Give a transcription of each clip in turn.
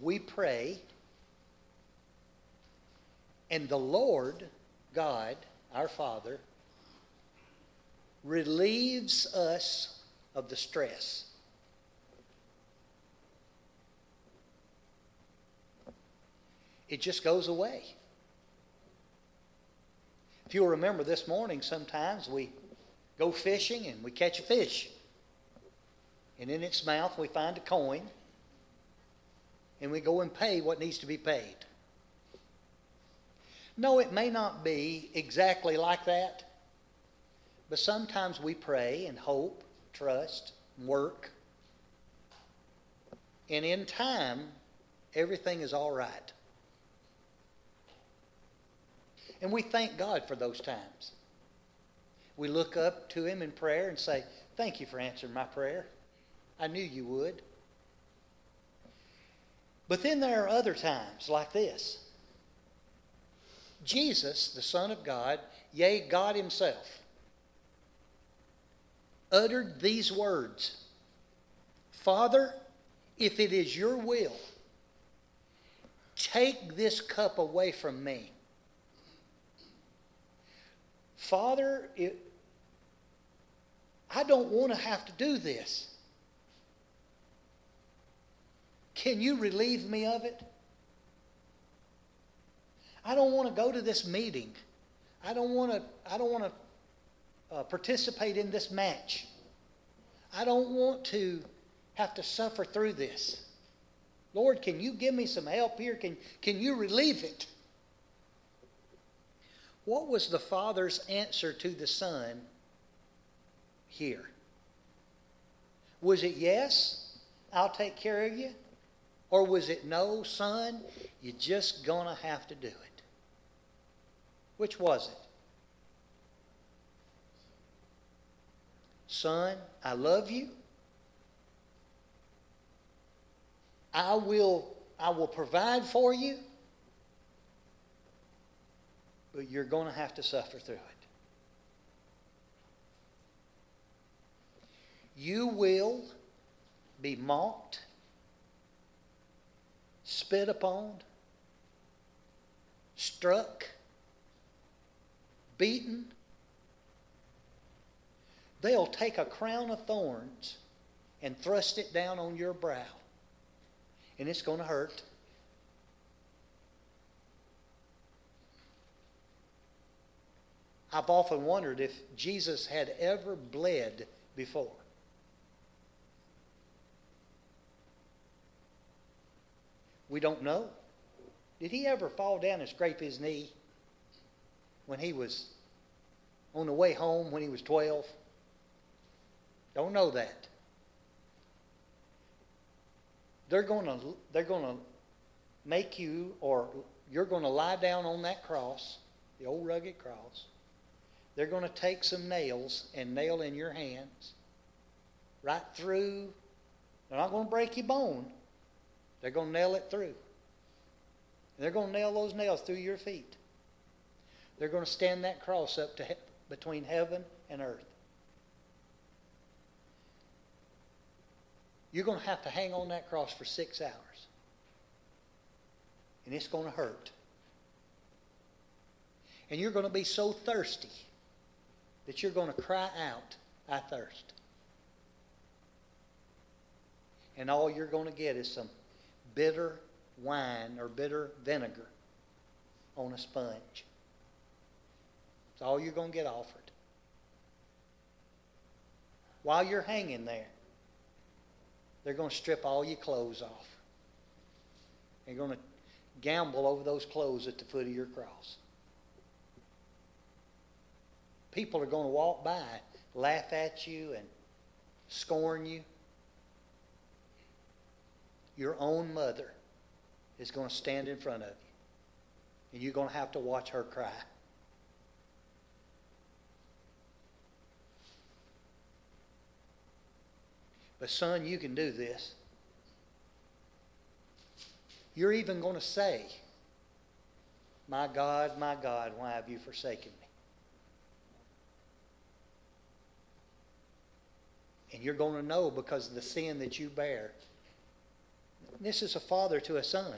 we pray, and the Lord God, our Father, relieves us of the stress. It just goes away. If you'll remember this morning, sometimes we go fishing and we catch a fish. And in its mouth we find a coin. And we go and pay what needs to be paid. No, it may not be exactly like that. But sometimes we pray and hope, trust, work. And in time, everything is all right. And we thank God for those times. We look up to Him in prayer and say, Thank you for answering my prayer. I knew you would. But then there are other times like this. Jesus, the Son of God, yea, God Himself, uttered these words Father, if it is your will, take this cup away from me. Father, it, I don't want to have to do this. Can you relieve me of it? I don't want to go to this meeting. I don't want to. I don't want to uh, participate in this match. I don't want to have to suffer through this. Lord, can you give me some help here? Can, can you relieve it? What was the Father's answer to the Son here? Was it yes, I'll take care of you? Or was it no, son, you're just going to have to do it? Which was it? Son, I love you. I will, I will provide for you but you're going to have to suffer through it. You will be mocked, spit upon, struck, beaten. They'll take a crown of thorns and thrust it down on your brow. And it's going to hurt. I've often wondered if Jesus had ever bled before. We don't know. Did he ever fall down and scrape his knee when he was on the way home when he was 12? Don't know that. They're going to they're going to make you or you're going to lie down on that cross, the old rugged cross they're going to take some nails and nail in your hands right through. They're not going to break your bone. They're going to nail it through. They're going to nail those nails through your feet. They're going to stand that cross up to he- between heaven and earth. You're going to have to hang on that cross for six hours. And it's going to hurt. And you're going to be so thirsty that you're going to cry out, I thirst. And all you're going to get is some bitter wine or bitter vinegar on a sponge. It's all you're going to get offered. While you're hanging there, they're going to strip all your clothes off. They're going to gamble over those clothes at the foot of your cross. People are going to walk by, laugh at you, and scorn you. Your own mother is going to stand in front of you, and you're going to have to watch her cry. But, son, you can do this. You're even going to say, My God, my God, why have you forsaken me? And you're going to know because of the sin that you bear This is a father to a son.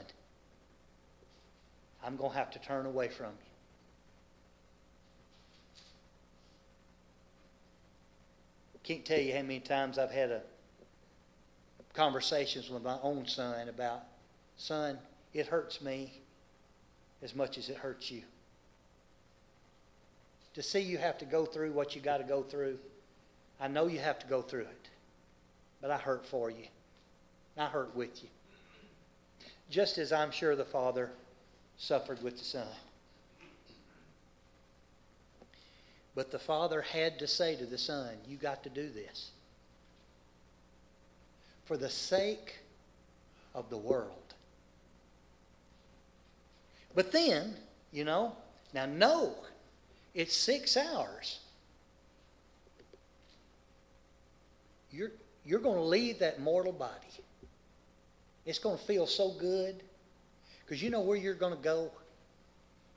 I'm going to have to turn away from you. Can't tell you how many times I've had a conversations with my own son about, son, it hurts me as much as it hurts you. To see you have to go through what you got to go through, I know you have to go through it, but I hurt for you. I hurt with you. Just as I'm sure the Father suffered with the Son. But the Father had to say to the Son, You got to do this. For the sake of the world. But then, you know, now no, it's six hours. You're, you're going to leave that mortal body. It's going to feel so good. Because you know where you're going to go?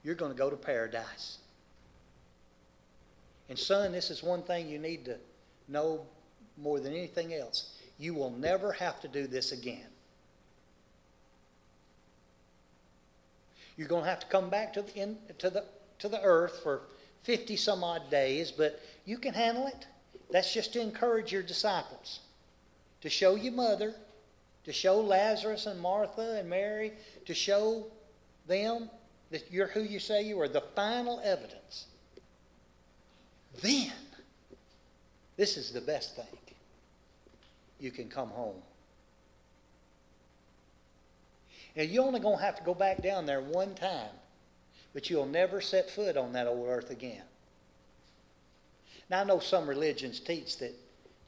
You're going to go to paradise. And, son, this is one thing you need to know more than anything else. You will never have to do this again. You're going to have to come back to the, in, to the, to the earth for 50 some odd days, but you can handle it. That's just to encourage your disciples, to show your mother, to show Lazarus and Martha and Mary, to show them that you're who you say you are, the final evidence. Then, this is the best thing. You can come home. And you're only going to have to go back down there one time, but you'll never set foot on that old earth again. Now, I know some religions teach that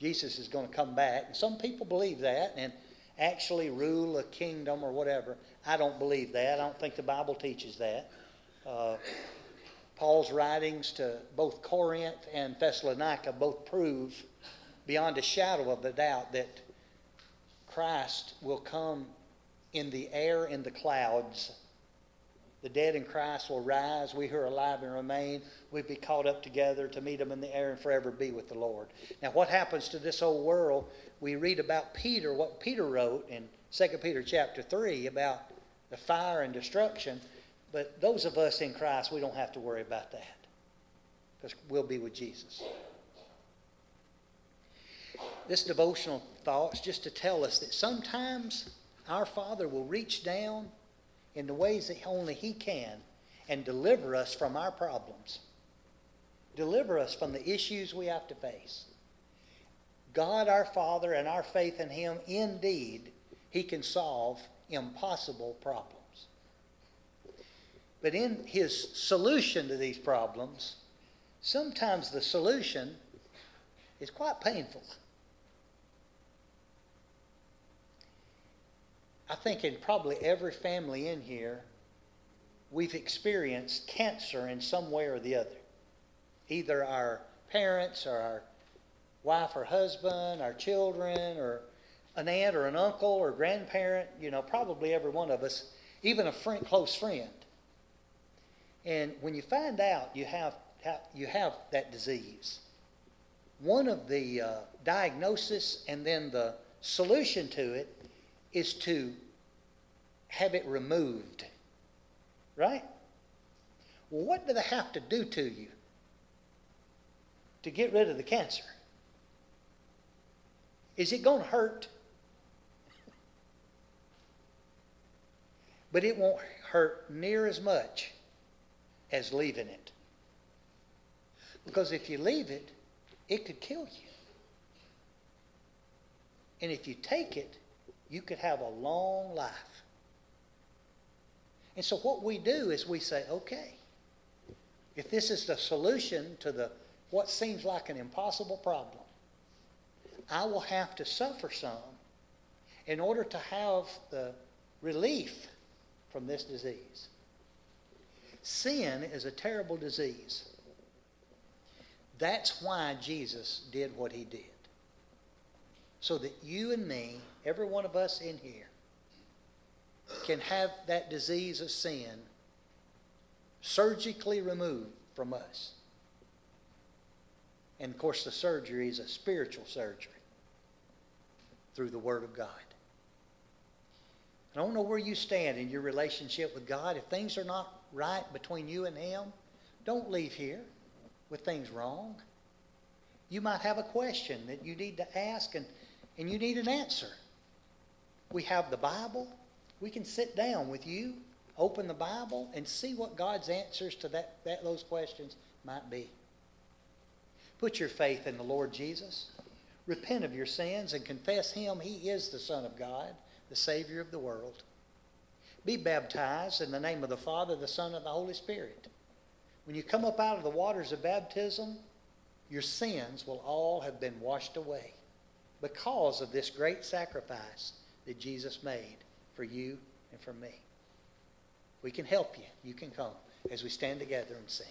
Jesus is going to come back, and some people believe that and actually rule a kingdom or whatever. I don't believe that. I don't think the Bible teaches that. Uh, Paul's writings to both Corinth and Thessalonica both prove beyond a shadow of a doubt that Christ will come in the air in the clouds. The dead in Christ will rise. We who are alive and remain, we'll be caught up together to meet them in the air and forever be with the Lord. Now, what happens to this old world? We read about Peter, what Peter wrote in 2 Peter chapter 3 about the fire and destruction. But those of us in Christ, we don't have to worry about that because we'll be with Jesus. This devotional thought is just to tell us that sometimes our Father will reach down in the ways that only He can and deliver us from our problems, deliver us from the issues we have to face. God, our Father, and our faith in Him, indeed, He can solve impossible problems. But in His solution to these problems, sometimes the solution is quite painful. I think in probably every family in here, we've experienced cancer in some way or the other. Either our parents or our wife or husband, our children, or an aunt or an uncle or grandparent, you know, probably every one of us, even a friend, close friend. And when you find out you have, you have that disease, one of the uh, diagnosis and then the solution to it is to have it removed. Right? Well, what do they have to do to you to get rid of the cancer? Is it going to hurt? But it won't hurt near as much as leaving it. Because if you leave it, it could kill you. And if you take it, you could have a long life. And so what we do is we say, okay, if this is the solution to the what seems like an impossible problem, I will have to suffer some in order to have the relief from this disease. Sin is a terrible disease. That's why Jesus did what he did. So that you and me, every one of us in here, can have that disease of sin surgically removed from us. And of course, the surgery is a spiritual surgery through the Word of God. I don't know where you stand in your relationship with God. If things are not right between you and Him, don't leave here with things wrong. You might have a question that you need to ask and, and you need an answer. We have the Bible. We can sit down with you, open the Bible, and see what God's answers to that, that those questions might be. Put your faith in the Lord Jesus. Repent of your sins and confess Him. He is the Son of God, the Savior of the world. Be baptized in the name of the Father, the Son, and the Holy Spirit. When you come up out of the waters of baptism, your sins will all have been washed away because of this great sacrifice that Jesus made for you and for me. We can help you. You can come as we stand together and sing.